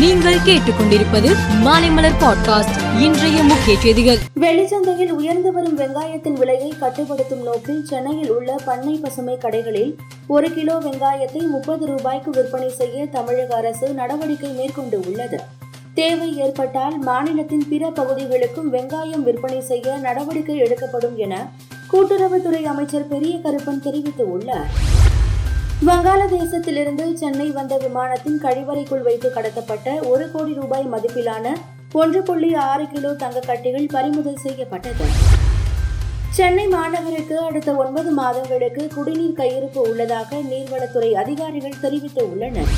நீங்கள் கேட்டுக்கொண்டிருப்பது மாலைமலர் பாட்காஸ்ட். இன்றைய முக்கிய செய்திகள். வெளிச்சந்தையில் உயர்ந்து வரும் வெங்காயத்தின் விலையை கட்டுப்படுத்தும் நோக்கில் சென்னையில் உள்ள பண்ணை பசுமை கடைகளில் ஒரு கிலோ வெங்காயத்தை முப்பது ரூபாய்க்கு விற்பனை செய்ய தமிழக அரசு நடவடிக்கை மேற்கொண்டு உள்ளது. தேவை ஏற்பட்டால் மாநிலத்தின் பிற பகுதிகளுக்கும் வெங்காயம் விற்பனை செய்ய நடவடிக்கை எடுக்கப்படும் என கூட்டுறவுத்துறை அமைச்சர் பெரிய கருப்பன் தெரிவித்துள்ளார். வங்காளதேசத்திலிருந்து சென்னை வந்த விமானத்தின் கழிவறைக்குள் வைத்து கடத்தப்பட்ட ஒரு கோடி ரூபாய் மதிப்பிலான ஒன்று புள்ளி ஆறு கிலோ தங்க கட்டிகள் பறிமுதல் செய்யப்பட்டது. சென்னை மாநகருக்கு அடுத்த ஒன்பது மாதங்களுக்கு குடிநீர் கையிருப்பு உள்ளதாக நீர்வளத்துறை அதிகாரிகள் தெரிவித்துள்ளனர்.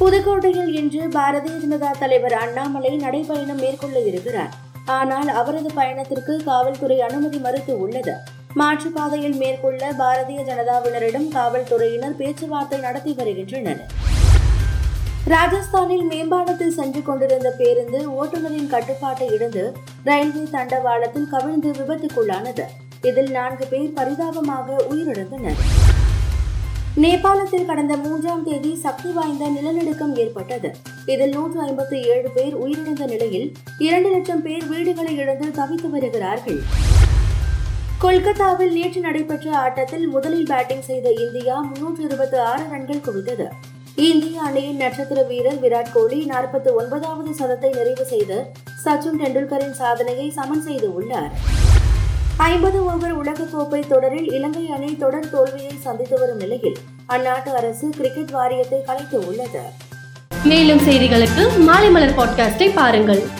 புதுக்கோட்டையில் இன்று பாரதிய ஜனதா தலைவர் அண்ணாமலை நடைபயணம் மேற்கொள்ள இருக்கிறார். ஆனால் அவரது பயணத்திற்கு காவல்துறை அனுமதி மறுத்து உள்ளது. மாற்றுப்பாதையில் மேற்கொள்ள பாரதிய ஜனதாவினரிடம் காவல்துறையினர் பேச்சுவார்த்தை நடத்தி வருகின்றனர். ராஜஸ்தானில் மேம்பாலத்தில் சென்று கொண்டிருந்த பேருந்து ஓட்டுநரின் கட்டுப்பாட்டை இழந்து ரயில்வே தண்டவாளத்தில் கவிழ்ந்து விபத்துக்குள்ளானது. இதில் நான்கு பேர் பரிதாபமாக உயிரிழந்தனர். நேபாளத்தில் கடந்த மூன்றாம் தேதி சக்தி வாய்ந்த நிலநடுக்கம் ஏற்பட்டது. இதில் நூற்று ஐம்பத்தி ஏழு பேர் உயிரிழந்த நிலையில் இரண்டு லட்சம் பேர் வீடுகளை இழந்து தவித்து வருகிறார்கள். கொல்கத்தாவில் நேற்று நடைபெற்ற ஆட்டத்தில் முதலில் பேட்டிங் செய்த இந்தியா முன்னூற்று இருபத்தி ஆறு ரன்கள் குவித்தது. இந்திய அணியின் நட்சத்திர வீரர் விராட் கோலி நாற்பத்தி ஒன்பதாவது சதத்தை நிறைவு செய்து சச்சின் டெண்டுல்கரின் சாதனையை சமன் செய்து உள்ளார். ஐம்பது ஓவர் உலகக்கோப்பை தொடரில் இலங்கை அணி தொடர் தோல்வியை சந்தித்து வரும் நிலையில் அந்நாட்டு அரசு கிரிக்கெட் வாரியத்தை கலைத்து உள்ளது. மேலும் செய்திகளுக்கு மாலை மலர் பாட்காஸ்டை பாருங்கள்.